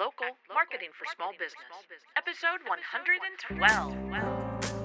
Local Marketing for Small Business, episode 112.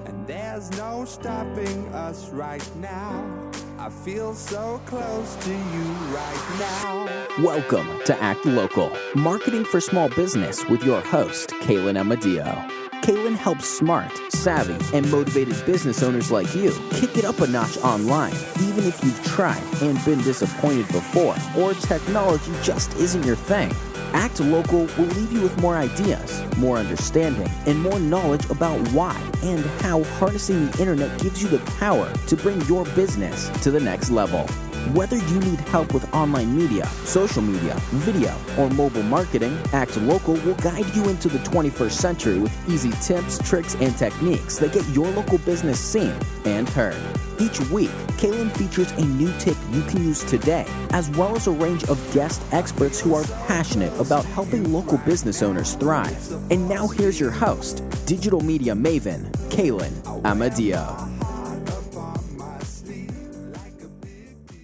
And there's no stopping us right now. I feel so close to you right now. Welcome to Act Local, marketing for small business with your host, Kalynn Amadio. Kalynn helps smart, savvy, and motivated business owners like you kick it up a notch online, even if you've tried and been disappointed before, or technology just isn't your thing. Act Local will leave you with more ideas, more understanding, and more knowledge about why and how harnessing the internet gives you the power to bring your business to the next level. Whether you need help with online media, social media, video, or mobile marketing, Act Local will guide you into the 21st century with easy tips, tricks, and techniques that get your local business seen and heard. Each week, Kalynn features a new tip you can use today, as well as a range of guest experts who are passionate about helping local business owners thrive. And now here's your host, digital media maven, Kalynn Amadio.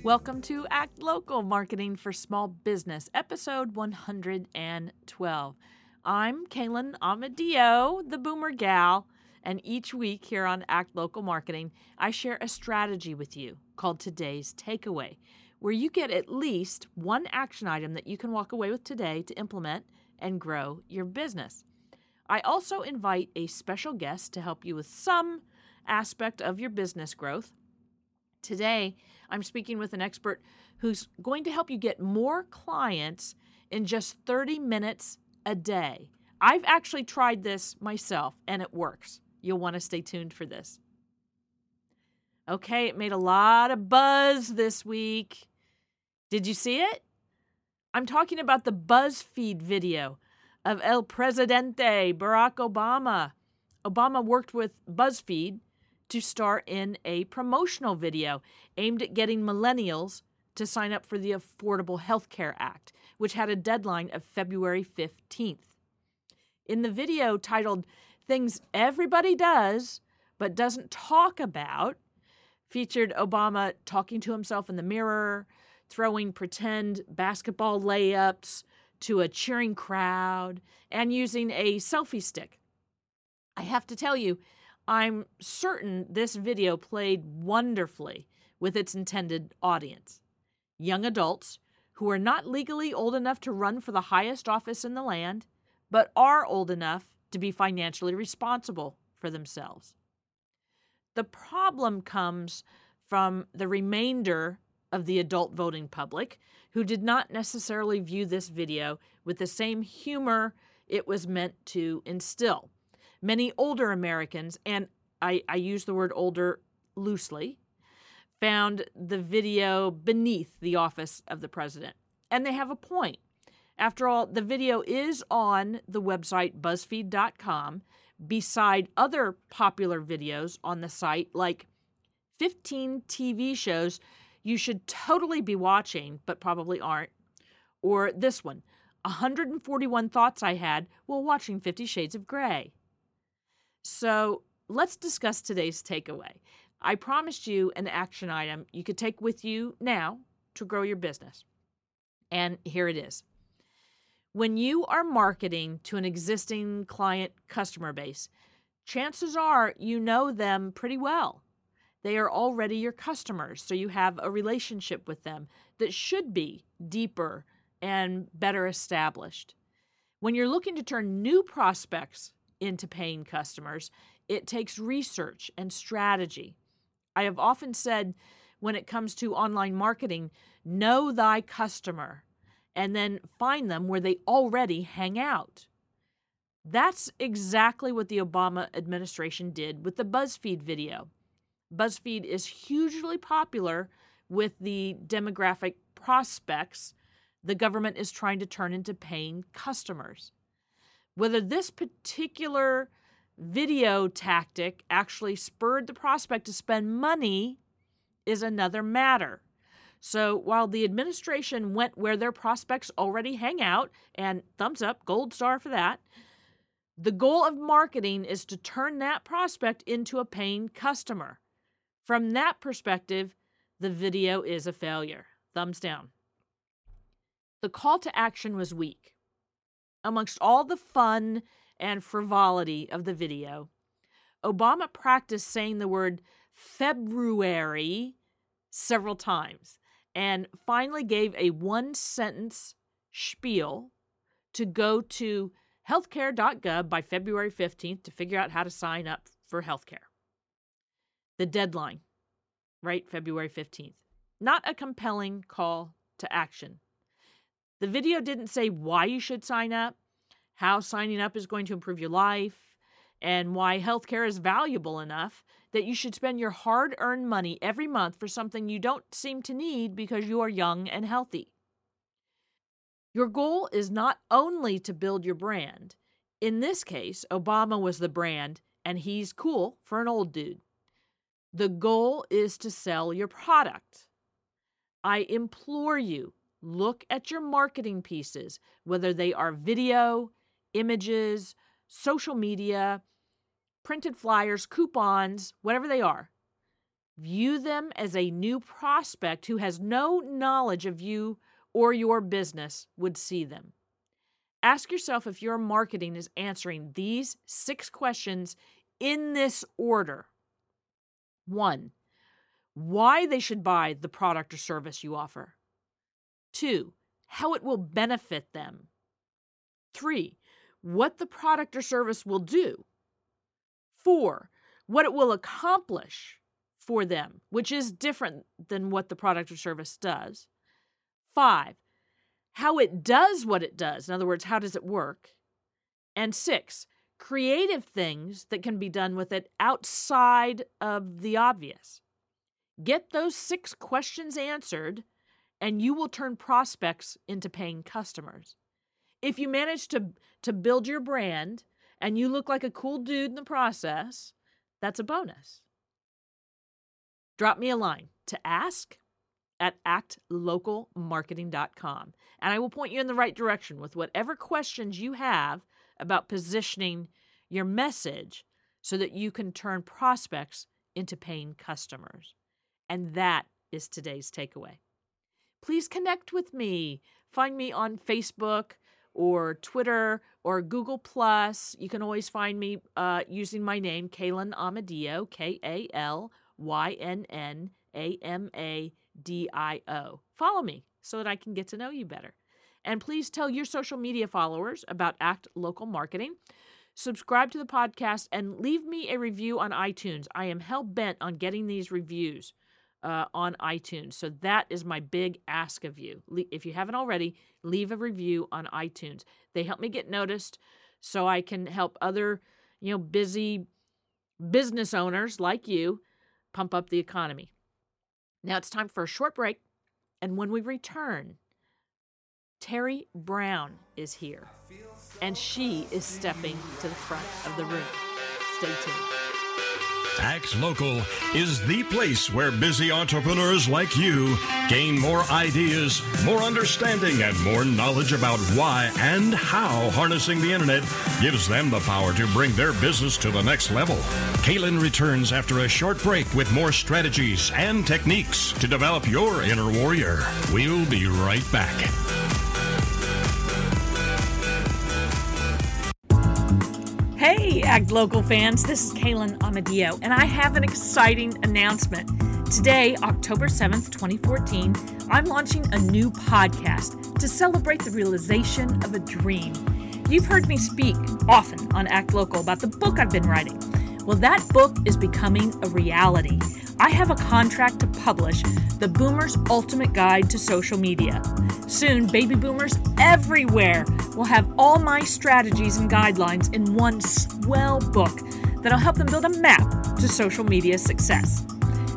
Welcome to Act Local Marketing for Small Business, episode 112. I'm Kalynn Amadio, the Boomer Gal, and each week here on Act Local Marketing, I share a strategy with you called Today's Takeaway, where you get at least one action item that you can walk away with today to implement and grow your business. I also invite a special guest to help you with some aspect of your business growth. Today, I'm speaking with an expert who's going to help you get more clients in just 30 minutes a day. I've actually tried this myself and it works. You'll want to stay tuned for this. Okay, it made a lot of buzz this week. Did you see it? I'm talking about the BuzzFeed video of El Presidente Barack Obama. Obama worked with BuzzFeed to star in a promotional video aimed at getting millennials to sign up for the Affordable Health Care Act, which had a deadline of February 15th. In the video titled Things Everybody Does But Doesn't Talk About, featured Obama talking to himself in the mirror, throwing pretend basketball layups to a cheering crowd, and using a selfie stick. I have to tell you, I'm certain this video played wonderfully with its intended audience young adults who are not legally old enough to run for the highest office in the land, but are old enough to be financially responsible for themselves. The problem comes from the remainder of the adult voting public who did not necessarily view this video with the same humor it was meant to instill. Many older Americans, and I, I use the word older loosely, found the video beneath the office of the president. And they have a point. After all, the video is on the website BuzzFeed.com beside other popular videos on the site, like 15 TV shows you should totally be watching, but probably aren't, or this one 141 Thoughts I Had While Watching Fifty Shades of Grey. So let's discuss today's takeaway. I promised you an action item you could take with you now to grow your business. And here it is. When you are marketing to an existing client customer base, chances are you know them pretty well. They are already your customers, so you have a relationship with them that should be deeper and better established. When you're looking to turn new prospects into paying customers, it takes research and strategy. I have often said when it comes to online marketing, know thy customer and then find them where they already hang out. That's exactly what the Obama administration did with the BuzzFeed video. BuzzFeed is hugely popular with the demographic prospects the government is trying to turn into paying customers. Whether this particular video tactic actually spurred the prospect to spend money is another matter. So while the administration went where their prospects already hang out, and thumbs up, gold star for that, the goal of marketing is to turn that prospect into a paying customer. From that perspective, the video is a failure. Thumbs down. The call to action was weak. Amongst all the fun and frivolity of the video, Obama practiced saying the word February several times and finally gave a one sentence spiel to go to healthcare.gov by February 15th to figure out how to sign up for healthcare. The deadline, right? February 15th. Not a compelling call to action. The video didn't say why you should sign up, how signing up is going to improve your life, and why healthcare is valuable enough that you should spend your hard earned money every month for something you don't seem to need because you are young and healthy. Your goal is not only to build your brand. In this case, Obama was the brand, and he's cool for an old dude. The goal is to sell your product. I implore you, look at your marketing pieces, whether they are video, images, social media, printed flyers, coupons, whatever they are. View them as a new prospect who has no knowledge of you or your business would see them. Ask yourself if your marketing is answering these six questions in this order. One, why they should buy the product or service you offer. Two, how it will benefit them. Three, what the product or service will do. Four, what it will accomplish for them, which is different than what the product or service does. Five, how it does what it does. In other words, how does it work? And six, creative things that can be done with it outside of the obvious. Get those six questions answered, and you will turn prospects into paying customers. If you manage to, to build your brand and you look like a cool dude in the process, that's a bonus. Drop me a line to ask at actlocalmarketing.com and I will point you in the right direction with whatever questions you have about positioning your message so that you can turn prospects into paying customers. And that is today's takeaway. Please connect with me. Find me on Facebook or Twitter or Google Plus. You can always find me uh, using my name, Kalynn Amadio, K A L Y N N A M A D I O. Follow me so that I can get to know you better. And please tell your social media followers about Act Local Marketing. Subscribe to the podcast and leave me a review on iTunes. I am hell bent on getting these reviews uh, on iTunes. So that is my big ask of you. Le- if you haven't already, leave a review on iTunes. They help me get noticed so I can help other, you know, busy business owners like you pump up the economy. Now it's time for a short break. And when we return, Terry Brown is here, and she is stepping to the front of the room. Stay tuned. Act Local is the place where busy entrepreneurs like you gain more ideas, more understanding, and more knowledge about why and how harnessing the internet gives them the power to bring their business to the next level. Kalynn returns after a short break with more strategies and techniques to develop your inner warrior. We'll be right back. Act Local fans, this is Kalynn Amadio, and I have an exciting announcement. Today, October 7th, 2014, I'm launching a new podcast to celebrate the realization of a dream. You've heard me speak often on Act Local about the book I've been writing. Well, that book is becoming a reality. I have a contract to publish The Boomer's Ultimate Guide to Social Media. Soon, baby boomers everywhere will have all my strategies and guidelines in one swell book that'll help them build a map to social media success.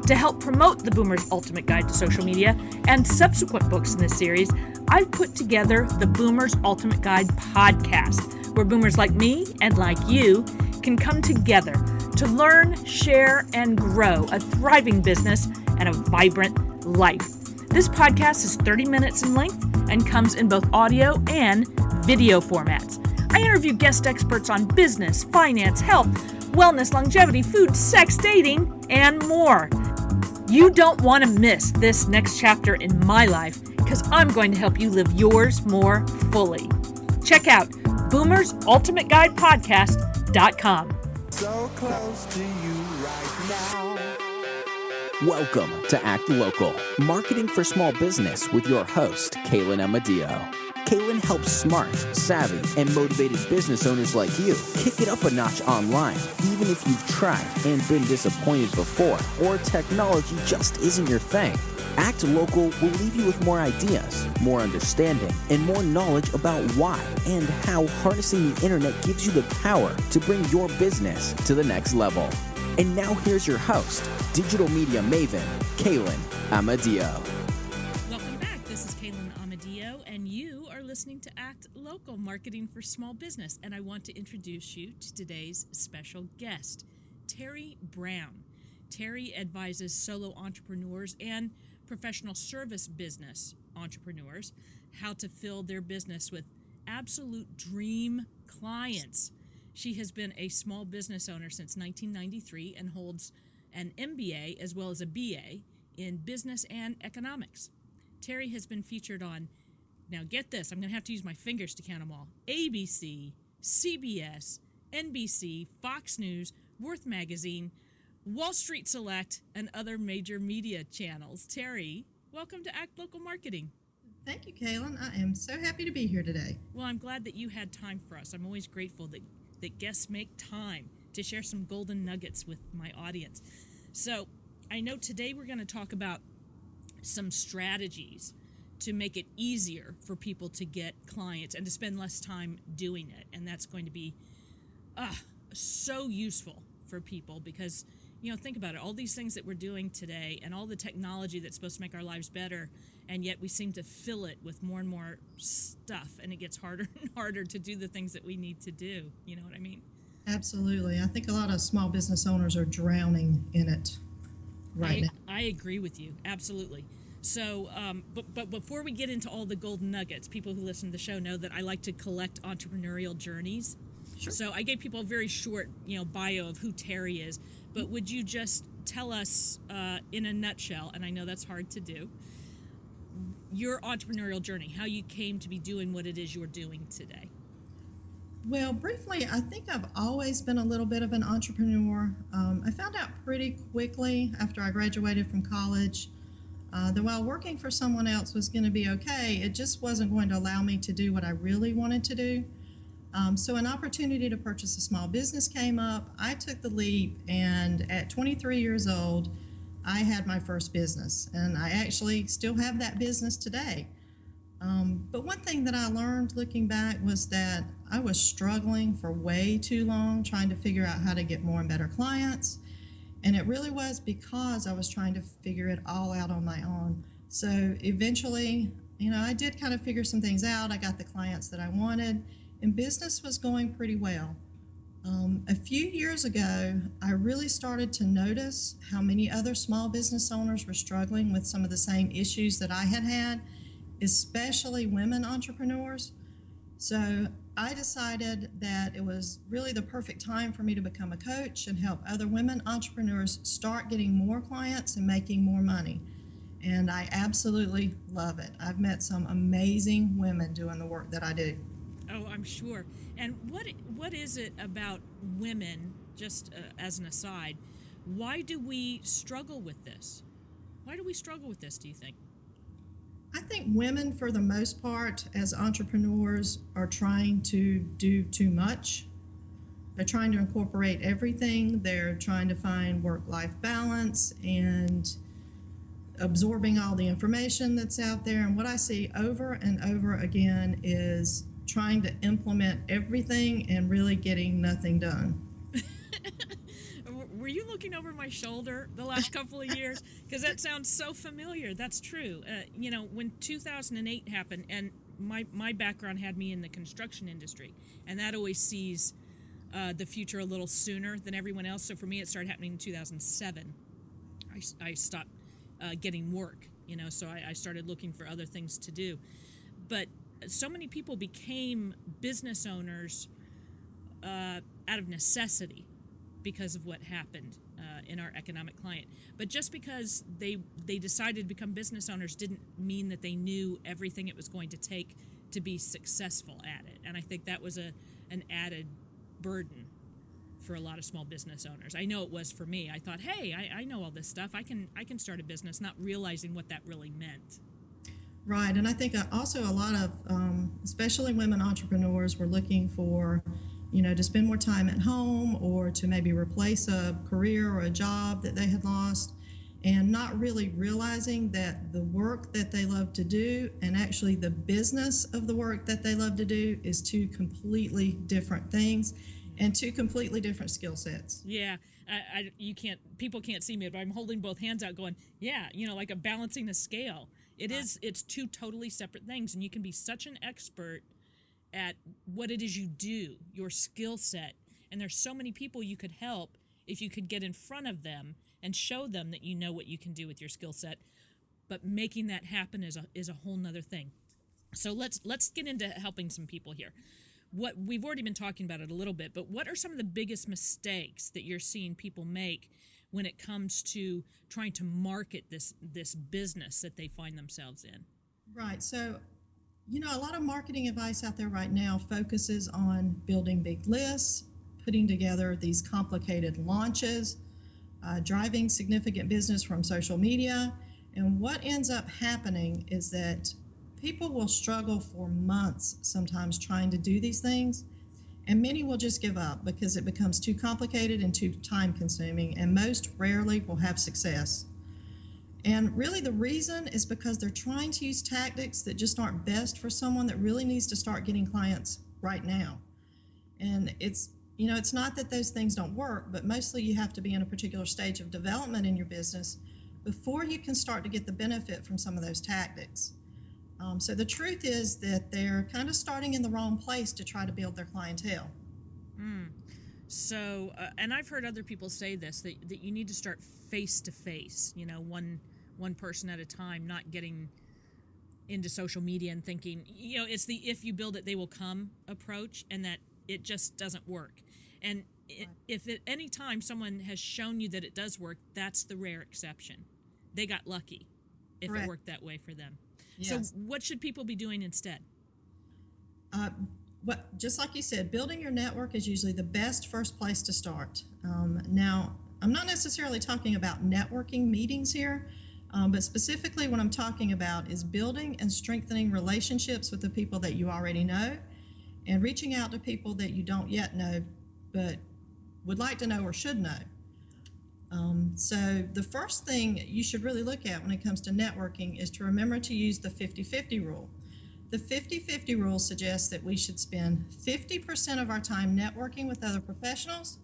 To help promote the Boomer's Ultimate Guide to Social Media and subsequent books in this series, I've put together the Boomer's Ultimate Guide podcast, where boomers like me and like you can come together to learn, share, and grow a thriving business and a vibrant life. This podcast is 30 minutes in length and comes in both audio and video formats. I interview guest experts on business, finance, health, wellness, longevity, food, sex, dating, and more. You don't want to miss this next chapter in my life because I'm going to help you live yours more fully. Check out boomersultimateguidepodcast.com. So close to you right now. Welcome to Act Local, marketing for small business with your host, Kalynn Amadio. Kalynn helps smart, savvy, and motivated business owners like you kick it up a notch online, even if you've tried and been disappointed before, or technology just isn't your thing. Act Local will leave you with more ideas, more understanding, and more knowledge about why and how harnessing the internet gives you the power to bring your business to the next level. And now here's your host, digital media maven, Kalynn Amadio. Welcome back. This is Kalynn Amadio, and you listening to Act Local Marketing for Small Business. And I want to introduce you to today's special guest, Terry Brown. Terry advises solo entrepreneurs and professional service business entrepreneurs how to fill their business with absolute dream clients. She has been a small business owner since 1993 and holds an MBA as well as a BA in business and economics. Terry has been featured on, now get this, I'm going to have to use my fingers to count them all ABC, CBS, NBC, Fox News, Worth Magazine, Wall Street Select, and other major media channels. Terry, welcome to Act Local Marketing. Thank you, Kalynn. I am so happy to be here today. Well, I'm glad that you had time for us. I'm always grateful that, that guests make time to share some golden nuggets with my audience. So, I know today we're going to talk about some strategies to make it easier for people to get clients and to spend less time doing it. And that's going to be uh, so useful for people because, you know, think about it all these things that we're doing today and all the technology that's supposed to make our lives better. And yet we seem to fill it with more and more stuff, and it gets harder and harder to do the things that we need to do. You know what I mean? Absolutely. I think a lot of small business owners are drowning in it right I, now. I agree with you absolutely. So, um, but but before we get into all the golden nuggets, people who listen to the show know that I like to collect entrepreneurial journeys. Sure. So I gave people a very short, you know, bio of who Terry is. But would you just tell us uh, in a nutshell? And I know that's hard to do. Your entrepreneurial journey, how you came to be doing what it is you're doing today. Well, briefly, I think I've always been a little bit of an entrepreneur. Um, I found out pretty quickly after I graduated from college uh, that while working for someone else was going to be okay, it just wasn't going to allow me to do what I really wanted to do. Um, so, an opportunity to purchase a small business came up. I took the leap, and at 23 years old, I had my first business, and I actually still have that business today. Um, but one thing that I learned looking back was that I was struggling for way too long trying to figure out how to get more and better clients. And it really was because I was trying to figure it all out on my own. So eventually, you know, I did kind of figure some things out. I got the clients that I wanted, and business was going pretty well. Um, a few years ago, I really started to notice how many other small business owners were struggling with some of the same issues that I had had, especially women entrepreneurs. So I decided that it was really the perfect time for me to become a coach and help other women entrepreneurs start getting more clients and making more money. And I absolutely love it. I've met some amazing women doing the work that I do. Oh, I'm sure. And what what is it about women? Just uh, as an aside, why do we struggle with this? Why do we struggle with this? Do you think? I think women, for the most part, as entrepreneurs, are trying to do too much. They're trying to incorporate everything. They're trying to find work life balance and absorbing all the information that's out there. And what I see over and over again is trying to implement everything and really getting nothing done. Were you looking over my shoulder the last couple of years? Because that sounds so familiar. That's true. Uh, you know, when 2008 happened, and my my background had me in the construction industry, and that always sees uh, the future a little sooner than everyone else. So for me, it started happening in 2007. I, I stopped uh, getting work, you know, so I, I started looking for other things to do. But so many people became business owners uh, out of necessity because of what happened uh, in our economic climate. But just because they they decided to become business owners didn't mean that they knew everything it was going to take to be successful at it. And I think that was a an added burden for a lot of small business owners. I know it was for me. I thought, hey, I, I know all this stuff. I can I can start a business, not realizing what that really meant. Right, and I think uh, also a lot of, um, especially women entrepreneurs, were looking for, you know, to spend more time at home or to maybe replace a career or a job that they had lost, and not really realizing that the work that they love to do and actually the business of the work that they love to do is two completely different things and two completely different skill sets. Yeah, I, I, you can't. People can't see me, but I'm holding both hands out, going, yeah, you know, like a balancing a scale. It right. is. It's two totally separate things, and you can be such an expert at what it is you do, your skill set, and there's so many people you could help if you could get in front of them and show them that you know what you can do with your skill set. But making that happen is a is a whole nother thing. So let's let's get into helping some people here. What we've already been talking about it a little bit, but what are some of the biggest mistakes that you're seeing people make when it comes to trying to market this this business that they find themselves in. Right. So, you know, a lot of marketing advice out there right now focuses on building big lists, putting together these complicated launches, uh, driving significant business from social media. And what ends up happening is that people will struggle for months sometimes trying to do these things and many will just give up because it becomes too complicated and too time consuming, and most rarely will have success. And really, the reason is because they're trying to use tactics that just aren't best for someone that really needs to start getting clients right now. And it's, you know, it's not that those things don't work, but mostly you have to be in a particular stage of development in your business before you can start to get the benefit from some of those tactics. Um, so the truth is that they're kind of starting in the wrong place to try to build their clientele. Mm. So, uh, and I've heard other people say this that, that you need to start face to face. You know, one one person at a time, not getting into social media and thinking, you know, it's the if you build it, they will come approach, and that it just doesn't work. And it, if at any time someone has shown you that it does work, that's the rare exception. They got lucky if Correct. it worked that way for them. Yes. So, what should people be doing instead? Uh, what, just like you said, building your network is usually the best first place to start. Um, now, I'm not necessarily talking about networking meetings here, um, but specifically what I'm talking about is building and strengthening relationships with the people that you already know and reaching out to people that you don't yet know but would like to know or should know. Um, so, the first thing you should really look at when it comes to networking is to remember to use the 50 50 rule. The 50 50 rule suggests that we should spend 50% of our time networking with other professionals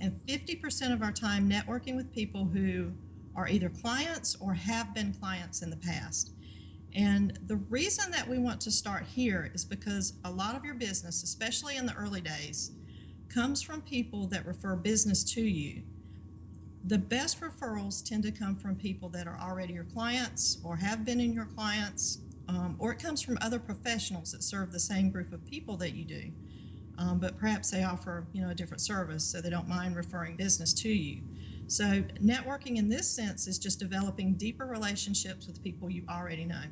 and 50% of our time networking with people who are either clients or have been clients in the past. And the reason that we want to start here is because a lot of your business, especially in the early days, comes from people that refer business to you the best referrals tend to come from people that are already your clients or have been in your clients, um, or it comes from other professionals that serve the same group of people that you do. Um, but perhaps they offer you know a different service, so they don't mind referring business to you. So networking in this sense is just developing deeper relationships with people you already know.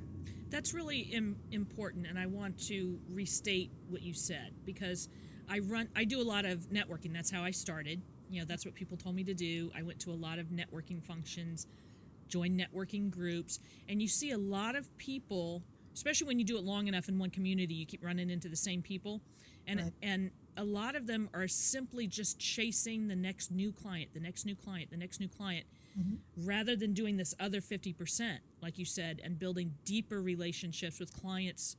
That's really Im- important, and I want to restate what you said because I run, I do a lot of networking. That's how I started you know, that's what people told me to do. I went to a lot of networking functions, joined networking groups, and you see a lot of people, especially when you do it long enough in one community, you keep running into the same people. And right. and a lot of them are simply just chasing the next new client, the next new client, the next new client, mm-hmm. rather than doing this other 50%, like you said, and building deeper relationships with clients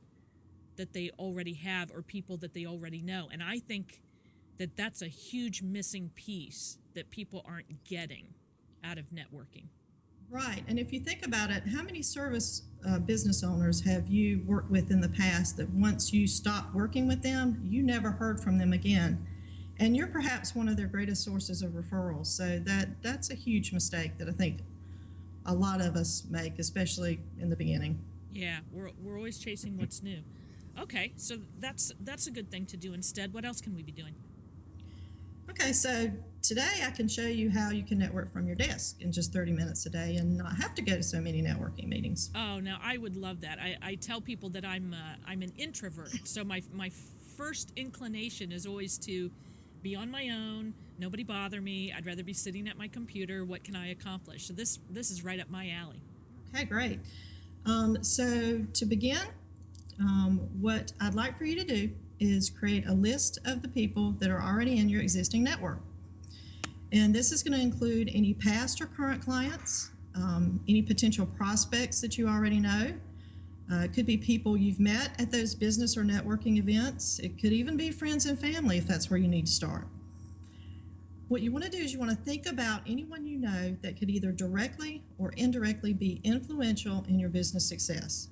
that they already have or people that they already know. And I think that that's a huge missing piece that people aren't getting out of networking. Right. And if you think about it, how many service uh, business owners have you worked with in the past that once you stopped working with them, you never heard from them again? And you're perhaps one of their greatest sources of referrals. So that that's a huge mistake that I think a lot of us make, especially in the beginning. Yeah, we're, we're always chasing what's new. Okay, so that's that's a good thing to do instead. What else can we be doing? Okay, so today I can show you how you can network from your desk in just 30 minutes a day and not have to go to so many networking meetings. Oh, now I would love that. I, I tell people that I'm uh, I'm an introvert, so my my first inclination is always to be on my own, nobody bother me. I'd rather be sitting at my computer. What can I accomplish? So this this is right up my alley. Okay, great. Um, so to begin, um, what I'd like for you to do is create a list of the people that are already in your existing network. And this is going to include any past or current clients, um, any potential prospects that you already know. Uh, it could be people you've met at those business or networking events. It could even be friends and family if that's where you need to start. What you want to do is you want to think about anyone you know that could either directly or indirectly be influential in your business success.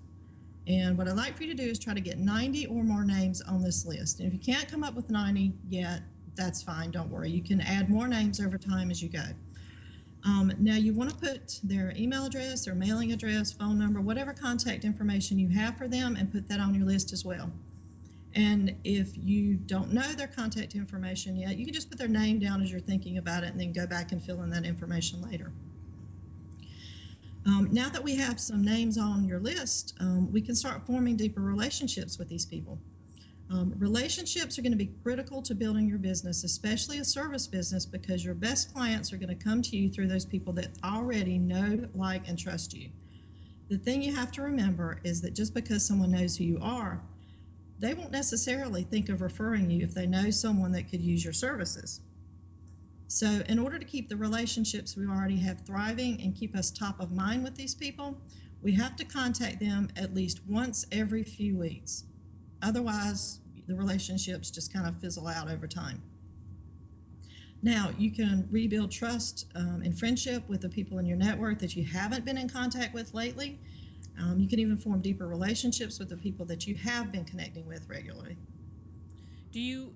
And what I'd like for you to do is try to get 90 or more names on this list. And if you can't come up with 90 yet, that's fine, don't worry. You can add more names over time as you go. Um, now, you want to put their email address, their mailing address, phone number, whatever contact information you have for them, and put that on your list as well. And if you don't know their contact information yet, you can just put their name down as you're thinking about it and then go back and fill in that information later. Um, now that we have some names on your list, um, we can start forming deeper relationships with these people. Um, relationships are going to be critical to building your business, especially a service business, because your best clients are going to come to you through those people that already know, like, and trust you. The thing you have to remember is that just because someone knows who you are, they won't necessarily think of referring you if they know someone that could use your services. So, in order to keep the relationships we already have thriving and keep us top of mind with these people, we have to contact them at least once every few weeks. Otherwise, the relationships just kind of fizzle out over time. Now, you can rebuild trust um, and friendship with the people in your network that you haven't been in contact with lately. Um, you can even form deeper relationships with the people that you have been connecting with regularly. Do you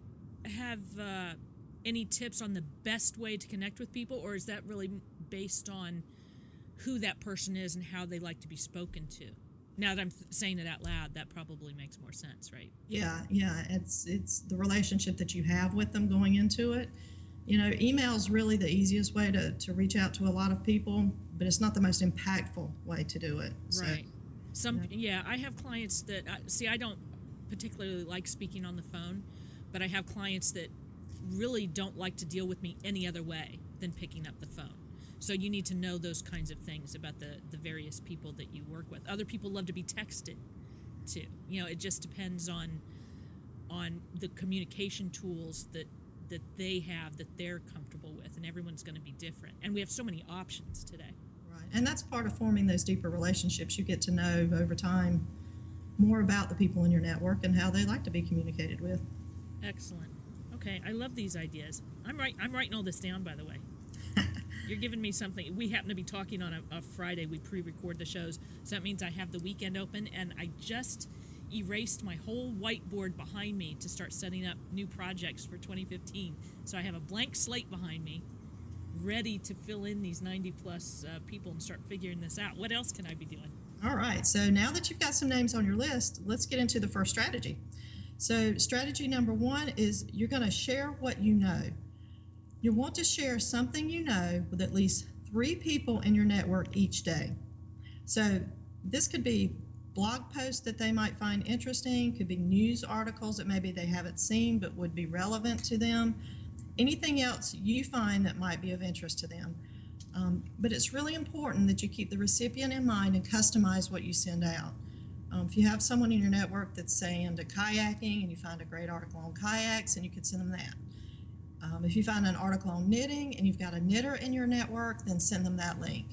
have uh, any tips on the best way to connect with people, or is that really based on who that person is and how they like to be spoken to? Now that I'm th- saying it out loud, that probably makes more sense, right? Yeah, yeah. It's it's the relationship that you have with them going into it. You know, email is really the easiest way to, to reach out to a lot of people, but it's not the most impactful way to do it. So, right. Some yeah. yeah, I have clients that uh, see. I don't particularly like speaking on the phone, but I have clients that really don't like to deal with me any other way than picking up the phone. So you need to know those kinds of things about the, the various people that you work with. Other people love to be texted too. You know, it just depends on on the communication tools that that they have that they're comfortable with and everyone's going to be different. And we have so many options today. Right. And that's part of forming those deeper relationships. You get to know over time more about the people in your network and how they like to be communicated with. Excellent. Okay, I love these ideas. I'm right I'm writing all this down by the way. You're giving me something. We happen to be talking on a, a Friday. We pre-record the shows, so that means I have the weekend open, and I just erased my whole whiteboard behind me to start setting up new projects for 2015. So I have a blank slate behind me, ready to fill in these 90 plus uh, people and start figuring this out. What else can I be doing? All right. So now that you've got some names on your list, let's get into the first strategy. So, strategy number one is you're going to share what you know. You'll want to share something you know with at least three people in your network each day. So this could be blog posts that they might find interesting, could be news articles that maybe they haven't seen but would be relevant to them, anything else you find that might be of interest to them. Um, but it's really important that you keep the recipient in mind and customize what you send out. Um, if you have someone in your network that's saying into kayaking and you find a great article on kayaks, and you could send them that. Um, if you find an article on knitting and you've got a knitter in your network, then send them that link.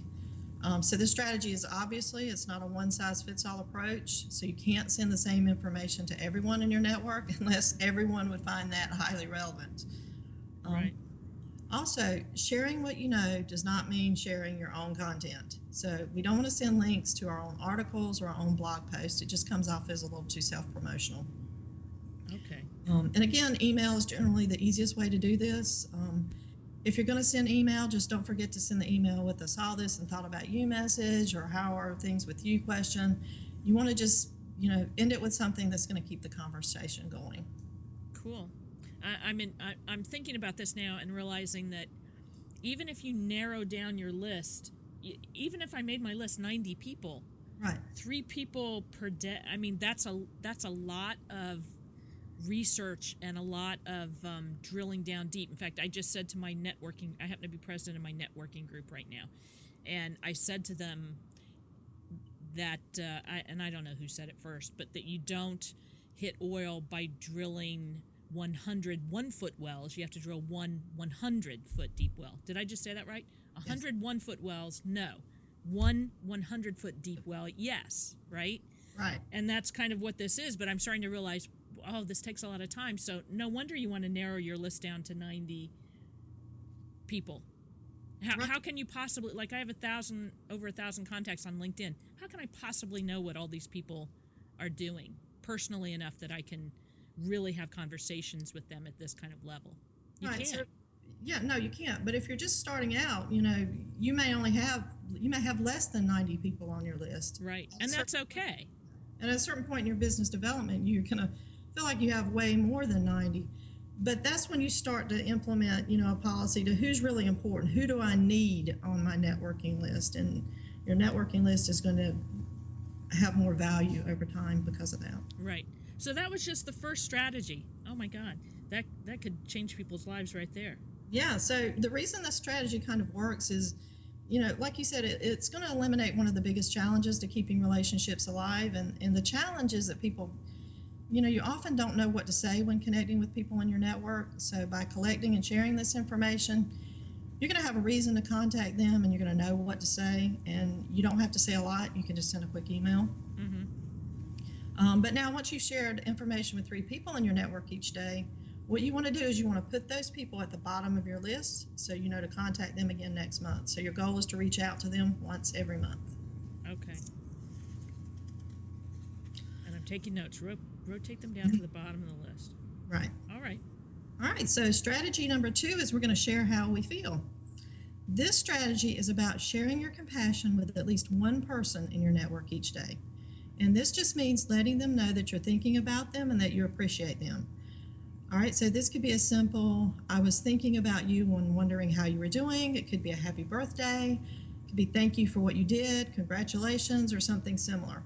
Um, so this strategy is obviously it's not a one size fits all approach. So you can't send the same information to everyone in your network unless everyone would find that highly relevant. Um, right. Also, sharing what you know does not mean sharing your own content. So we don't want to send links to our own articles or our own blog posts. It just comes off as a little too self promotional. Okay. Um, and again, email is generally the easiest way to do this. Um, if you're going to send email, just don't forget to send the email with a saw this and thought about you message or how are things with you question. You want to just, you know, end it with something that's going to keep the conversation going. Cool. I, I'm in. I, I'm thinking about this now and realizing that even if you narrow down your list, even if I made my list 90 people, Right. three people per day. I mean, that's a that's a lot of research and a lot of um, drilling down deep. In fact, I just said to my networking. I happen to be president of my networking group right now, and I said to them that, uh, I, and I don't know who said it first, but that you don't hit oil by drilling 100 one foot wells. You have to drill one 100 foot deep well. Did I just say that right? 100 one foot wells, no. One 100 foot deep well, yes, right? Right. And that's kind of what this is, but I'm starting to realize, oh, this takes a lot of time. So no wonder you want to narrow your list down to 90 people. How, how can you possibly, like, I have a thousand, over a thousand contacts on LinkedIn. How can I possibly know what all these people are doing personally enough that I can really have conversations with them at this kind of level? You right. can't. So, yeah, no, you can't. But if you're just starting out, you know, you may only have you may have less than 90 people on your list. right. And that's okay. And at a certain point in your business development, you're gonna feel like you have way more than 90. But that's when you start to implement, you know, a policy to who's really important. Who do I need on my networking list? And your networking list is going to have more value over time because of that. Right. So that was just the first strategy. Oh my God. That, that could change people's lives right there. Yeah. So the reason this strategy kind of works is, you know, like you said, it, it's going to eliminate one of the biggest challenges to keeping relationships alive. And, and the challenges that people, you know, you often don't know what to say when connecting with people in your network. So by collecting and sharing this information, you're going to have a reason to contact them and you're going to know what to say. And you don't have to say a lot. You can just send a quick email. Um, but now, once you've shared information with three people in your network each day, what you want to do is you want to put those people at the bottom of your list so you know to contact them again next month. So your goal is to reach out to them once every month. Okay. And I'm taking notes. Ro- rotate them down to the bottom of the list. Right. All right. All right. So strategy number two is we're going to share how we feel. This strategy is about sharing your compassion with at least one person in your network each day. And this just means letting them know that you're thinking about them and that you appreciate them. All right, so this could be a simple I was thinking about you when wondering how you were doing. It could be a happy birthday. It could be thank you for what you did, congratulations, or something similar.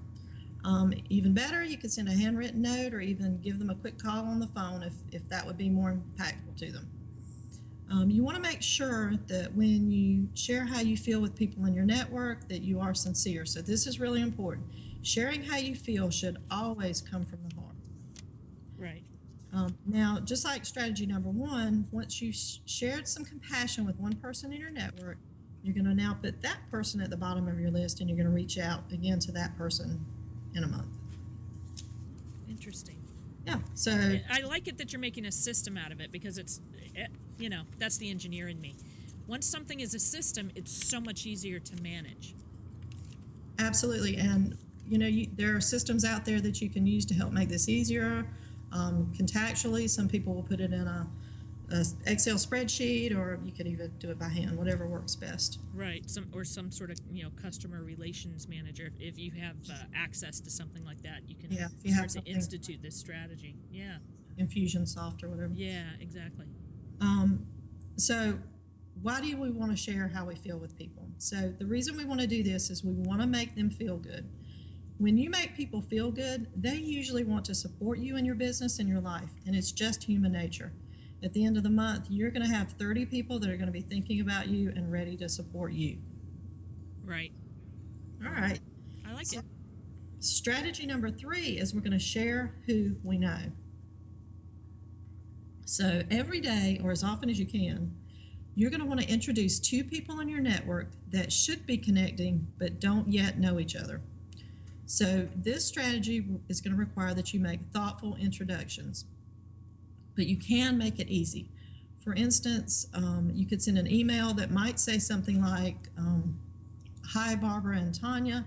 Um, even better, you could send a handwritten note or even give them a quick call on the phone if, if that would be more impactful to them. Um, you want to make sure that when you share how you feel with people in your network, that you are sincere. So this is really important. Sharing how you feel should always come from the heart. Right. Um, now, just like strategy number one, once you sh- shared some compassion with one person in your network, you're going to now put that person at the bottom of your list and you're going to reach out again to that person in a month. Interesting. Yeah, so I like it that you're making a system out of it because it's, you know, that's the engineer in me. Once something is a system, it's so much easier to manage. absolutely. And, you know, you, there are systems out there that you can use to help make this easier. Um, contactually, some people will put it in a, a Excel spreadsheet or you could even do it by hand, whatever works best. Right. Some or some sort of you know customer relations manager. If, you have uh, access to something like that, you can Yeah, if you start have to institute this strategy. Yeah. Infusionsoft or whatever. Yeah. Exactly. Um, so, why do we want to share how we feel with people? So, the reason we want to do this is we want to make them feel good. When you make people feel good, they usually want to support you in your business and your life, and it's just human nature. At the end of the month, you're going to have 30 people that are going to be thinking about you and ready to support you. Right. All right. I like it. Strategy number three is we're going to share who we know. So every day, or as often as you can, you're going to want to introduce two people in your network that should be connecting but don't yet know each other. So this strategy is going to require that you make thoughtful introductions, but you can make it easy. For instance, um, you could send an email that might say something like, um, Hi, Barbara and Tanya.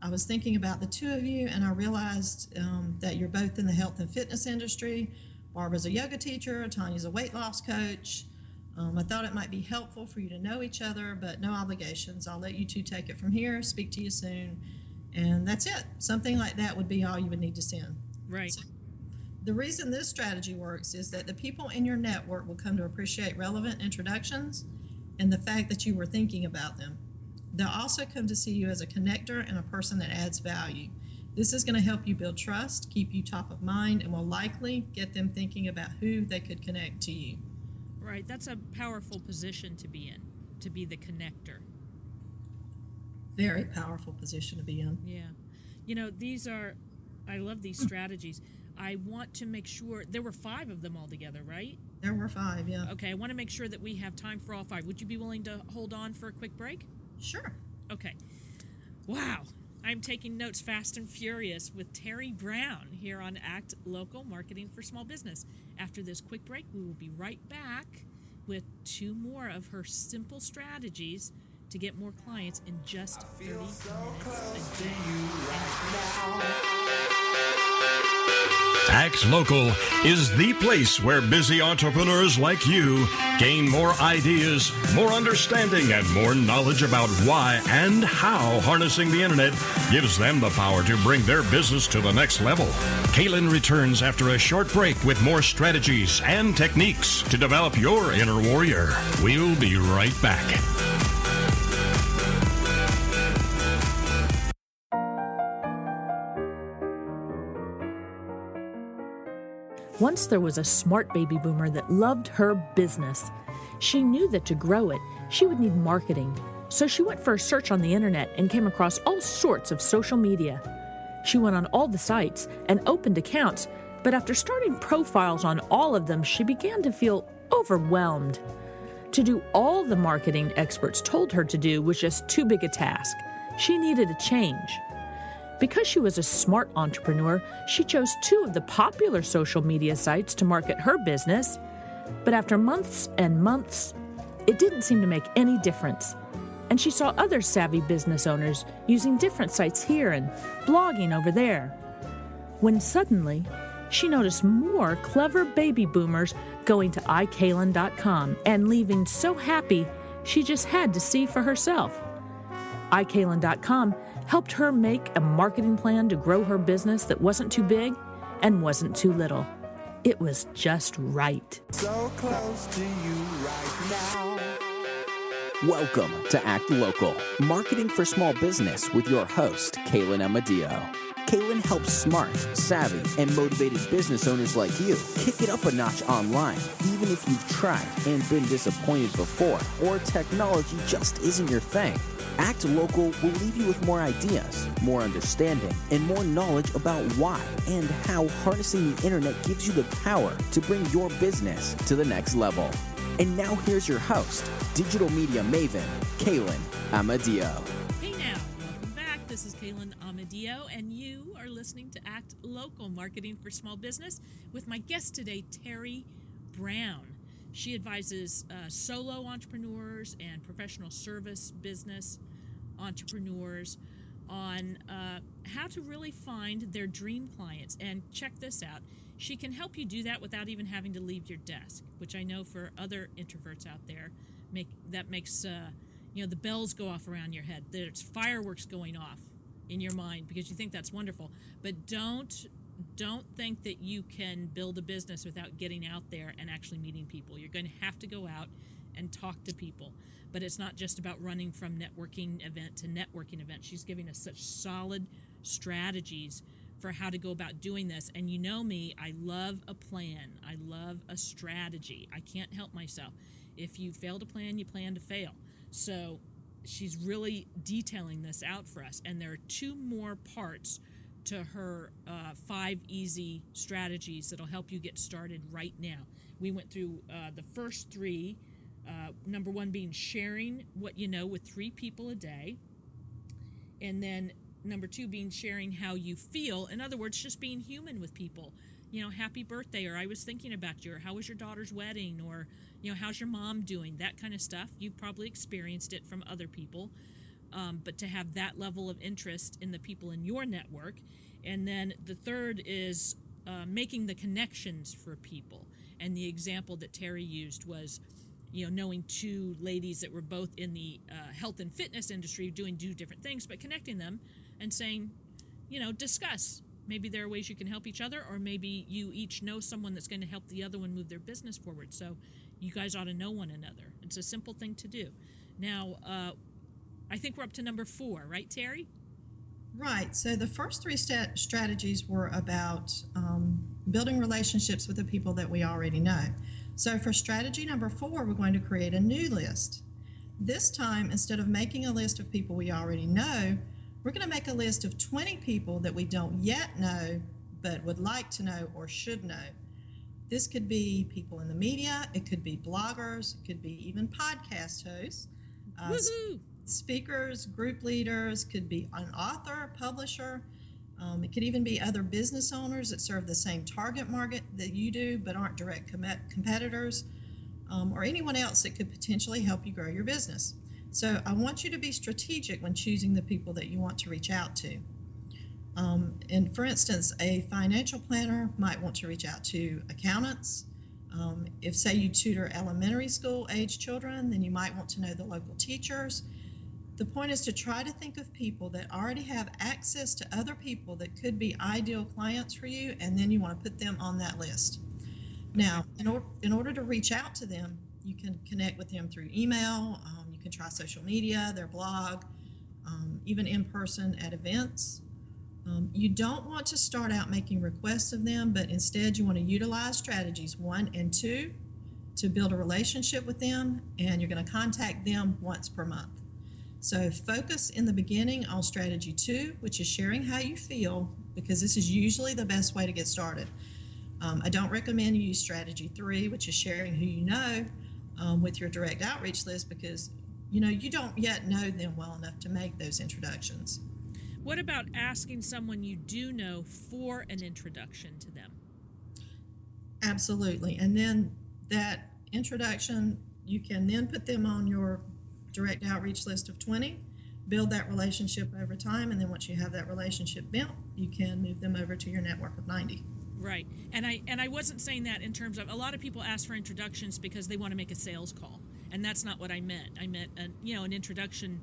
I was thinking about the two of you, and I realized um, that you're both in the health and fitness industry. Barbara's a yoga teacher, Tanya's a weight loss coach. Um, I thought it might be helpful for you to know each other, but no obligations. I'll let you two take it from here. Speak to you soon. And that's it. Something like that would be all you would need to send. Right. The reason this strategy works is that the people in your network will come to appreciate relevant introductions and the fact that you were thinking about them. They'll also come to see you as a connector and a person that adds value. This is going to help you build trust, keep you top of mind, and will likely get them thinking about who they could connect to you. Right. That's a powerful position to be in, to be the connector. Very powerful position to be in. Yeah. You know, these are, I love these strategies. I want to make sure, there were five of them altogether, right? There were five, yeah. Okay. I want to make sure that we have time for all five. Would you be willing to hold on for a quick break? Sure. Okay. Wow. I'm taking notes fast and furious with Terri Brown here on Act Local Marketing for Small Business. After this quick break, we will be right back with two more of her simple strategies to get more clients in just 30 minutes a day. Act Local is the place where busy entrepreneurs like you gain more ideas, more understanding, and more knowledge about why and how harnessing the internet gives them the power to bring their business to the next level. Kalynn returns after a short break with more strategies and techniques to develop your inner warrior. We'll be right back. Once there was a smart baby boomer that loved her business. She knew that to grow it, she would need marketing. So she went for a search on the internet and came across all sorts of social media. She went on all the sites and opened accounts, but after starting profiles on all of them, she began to feel overwhelmed. To do all the marketing experts told her to do was just too big a task. She needed a change. Because she was a smart entrepreneur, she chose two of the popular social media sites to market her business. But after months and months, it didn't seem to make any difference. And she saw other savvy business owners using different sites here and blogging over there. When suddenly, she noticed more clever baby boomers going to iKalynn.com and leaving so happy she just had to see for herself. iKalynn.com helped her make a marketing plan to grow her business that wasn't too big and wasn't too little. It was just right. So close to you right now. Welcome to Act Local, marketing for small business with your host, Kalynn Amadio. Kalynn helps smart, savvy, and motivated business owners like you kick it up a notch online, even if you've tried and been disappointed before, or technology just isn't your thing. Act Local will leave you with more ideas, more understanding, and more knowledge about why and how harnessing the internet gives you the power to bring your business to the next level. And now here's your host, digital media maven, Kalynn Amadio. Hey now, welcome back. This is Kalynn Amadio, and you are listening to Act Local Marketing for Small Business with my guest today, Terri Brown. She advises uh, solo entrepreneurs and professional service business entrepreneurs on uh, how to really find their dream clients. And check this out she can help you do that without even having to leave your desk, which I know for other introverts out there, make that makes uh, you know the bells go off around your head. There's fireworks going off in your mind because you think that's wonderful. But don't don't think that you can build a business without getting out there and actually meeting people. You're going to have to go out and talk to people. But it's not just about running from networking event to networking event. She's giving us such solid strategies for how to go about doing this. And you know me, I love a plan, I love a strategy. I can't help myself. If you fail to plan, you plan to fail. So she's really detailing this out for us. And there are two more parts to her uh, five easy strategies that'll help you get started right now. We went through uh, the first three. Uh, number one being sharing what you know with three people a day. And then number two being sharing how you feel. In other words, just being human with people. You know, happy birthday, or I was thinking about you, or how was your daughter's wedding, or, you know, how's your mom doing? That kind of stuff. You've probably experienced it from other people. Um, but to have that level of interest in the people in your network. And then the third is uh, making the connections for people. And the example that Terri used was, you know, knowing two ladies that were both in the uh, health and fitness industry doing do different things, but connecting them and saying, you know, discuss maybe there are ways you can help each other, or maybe you each know someone that's going to help the other one move their business forward. So you guys ought to know one another. It's a simple thing to do. Now, uh, I think we're up to number four, right, Terri? Right. So the first three stat- strategies were about um, building relationships with the people that we already know. So for strategy number four, we're going to create a new list. This time, instead of making a list of people we already know, we're going to make a list of 20 people that we don't yet know, but would like to know or should know. This could be people in the media, it could be bloggers, it could be even podcast hosts, uh, speakers, group leaders, could be an author, publisher. Um, it could even be other business owners that serve the same target market that you do but aren't direct com- competitors, um, or anyone else that could potentially help you grow your business. So I want you to be strategic when choosing the people that you want to reach out to. Um, and for instance, a financial planner might want to reach out to accountants. Um, if, say, you tutor elementary school age children, then you might want to know the local teachers. The point is to try to think of people that already have access to other people that could be ideal clients for you, and then you want to put them on that list. Now, in, or- in order to reach out to them, you can connect with them through email, um, you can try social media, their blog, um, even in person at events. Um, you don't want to start out making requests of them, but instead you want to utilize strategies one and two to build a relationship with them, and you're going to contact them once per month. So focus in the beginning on strategy two, which is sharing how you feel, because this is usually the best way to get started. Um, I don't recommend you use strategy three, which is sharing who you know um, with your direct outreach list, because you know you don't yet know them well enough to make those introductions. What about asking someone you do know for an introduction to them? Absolutely. And then that introduction, you can then put them on your direct outreach list of 20, build that relationship over time, and then once you have that relationship built, you can move them over to your network of 90. Right. And I and I wasn't saying that in terms of a lot of people ask for introductions because they want to make a sales call. And that's not what I meant. I meant an, you know, an introduction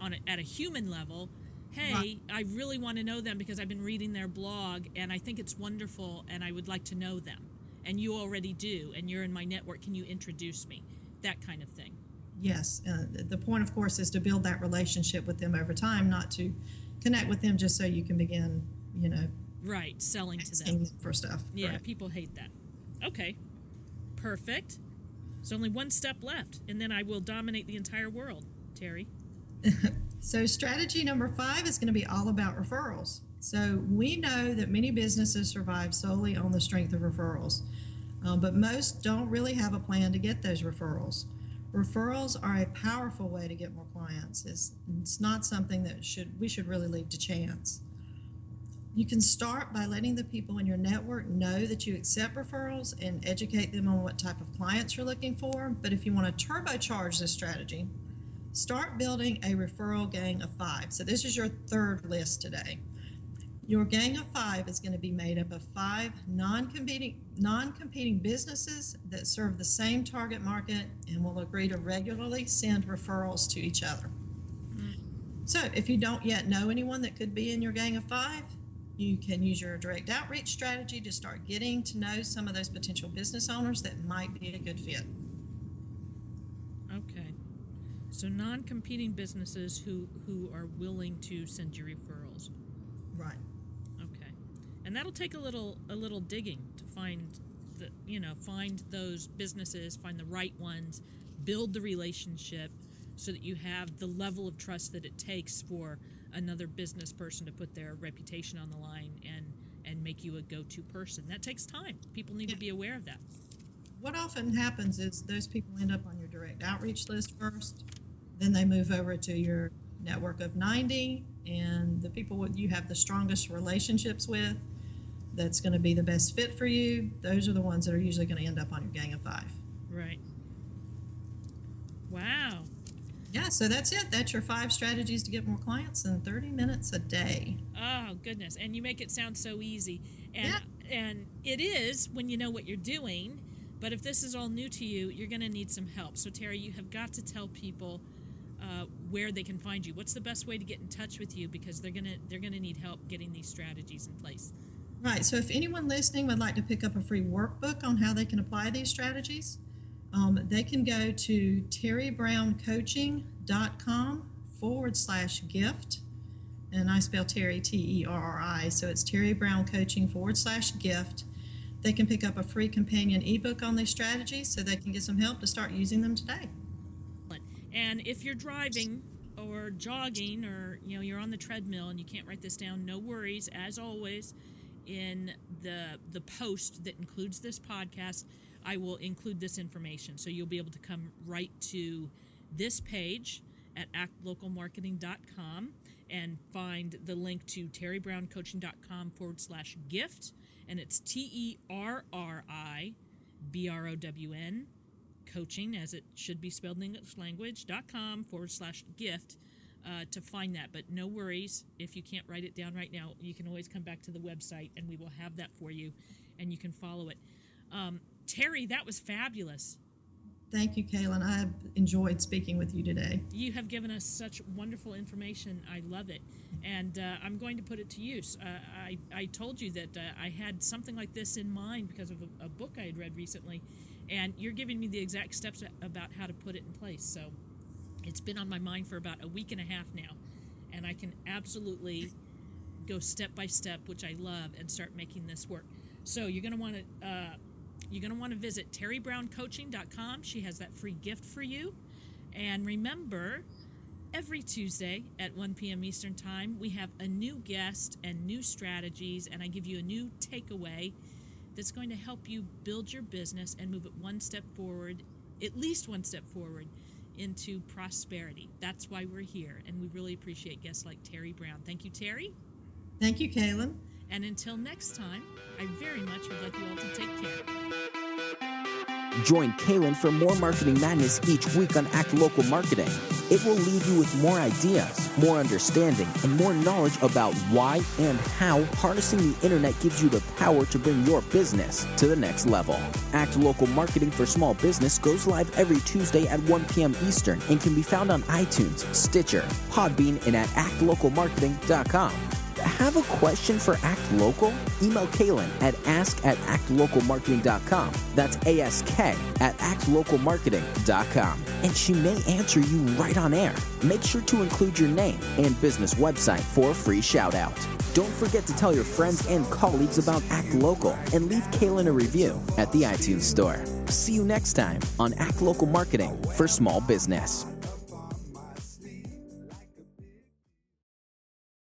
on a, at a human level. Hey, Right. I really want to know them because I've been reading their blog and I think it's wonderful and I would like to know them. And you already do and you're in my network. Can you introduce me? That kind of thing. Yes, uh, the- point, of course, is to build that relationship with them over time, not to connect with them just so you can begin, you know, Right, selling to them. them for stuff. Yeah, Correct. people hate that. Okay. Perfect. There's only one step left, and then I will dominate the entire world, Terri. So, strategy number five is going to be all about referrals. So, we know that many businesses survive solely on the strength of referrals, uh, but most don't really have a plan to get those referrals. Referrals are a powerful way to get more clients. It's, it's not something that should we should really leave to chance. You can start by letting the people in your network know that you accept referrals and educate them on what type of clients you're looking for. But if you want to turbocharge this strategy, start building a referral gang of five. So this is your third list today. Your gang of five is going to be made up of five non-competing non-competing businesses that serve the same target market and will agree to regularly send referrals to each other. So if you don't yet know anyone that could be in your gang of five, you can use your direct outreach strategy to start getting to know some of those potential business owners that might be a good fit. Okay. So non-competing businesses who who are willing to send you referrals. Right. Okay. And that'll take a little a little digging to find the you know, find those businesses, find the right ones, build the relationship so that you have the level of trust that it takes for another business person to put their reputation on the line and and make you a go-to person. That takes time. People need to be aware of that. What often happens is those people end up on your direct outreach list first, then they move over to your network of 90, and the people what you have the strongest relationships with, that's going to be the best fit for you, those are the ones that are usually going to end up on your gang of five. Right. Wow. Yeah, so that's it. That's your five strategies to get more clients in 30 minutes a day. Oh goodness! And you make it sound so easy, and and it is when you know what you're doing. But if this is all new to you, you're going to need some help. So Terri, you have got to tell people uh, where they can find you. What's the best way to get in touch with you because they're gonna they're gonna need help getting these strategies in place. Right. So if anyone listening would like to pick up a free workbook on how they can apply these strategies, um, they can go to terribrowncoaching.com forward slash gift. And I spell Terri T E R R I. So it's Terri Brown Coaching forward slash gift. They can pick up a free companion ebook on these strategies so they can get some help to start using them today. And if you're driving or jogging or you know you're on the treadmill and you can't write this down, no worries. As always, in the the post that includes this podcast, I will include this information. So you'll be able to come right to this page at actlocalmarketing.com and find the link to terribrowncoaching.com forward slash gift. And it's T E R R I B R O W N coaching, as it should be spelled in English com forward slash gift. Uh, to find that, but no worries if you can't write it down right now. You can always come back to the website and we will have that for you and you can follow it. Um, Terri, that was fabulous. Thank you, Kalynn. I have enjoyed speaking with you today. You have given us such wonderful information. I love it. And uh, I'm going to put it to use. Uh, I, I told you that uh, I had something like this in mind because of a, a, book I had read recently. And you're giving me the exact steps about how to put it in place. So it's been on my mind for about a week and a half now. And I can absolutely go step by step, which I love, and start making this work. So you're going to want to uh, you're going to want to visit terribrowncoaching.com. She has that free gift for you. And remember, every Tuesday at 1 p.m. Eastern Time, we have a new guest and new strategies, and I give you a new takeaway that's going to help you build your business and move it one step forward, at least one step forward, into prosperity. That's why we're here, and we really appreciate guests like Terri Brown. Thank you, Terri. Thank you, Kalynn. And until next time, I very much would like you all to take care. Join Kalynn for more marketing madness each week on Act Local Marketing. It will leave you with more ideas, more understanding, and more knowledge about why and how harnessing the internet gives you the power to bring your business to the next level. Act Local Marketing for Small Business goes live every Tuesday at 1 p.m. Eastern and can be found on iTunes, Stitcher, Podbean, and at actlocalmarketing.com. Have a question for Act Local? Email Kalynn at ask at actlocalmarketing.com. That's ASK at actlocalmarketing.com. And she may answer you right on air. Make sure to include your name and business website for a free shout out. Don't forget to tell your friends and colleagues about Act Local and leave Kalynn a review at the iTunes Store. See you next time on Act Local Marketing for Small Business.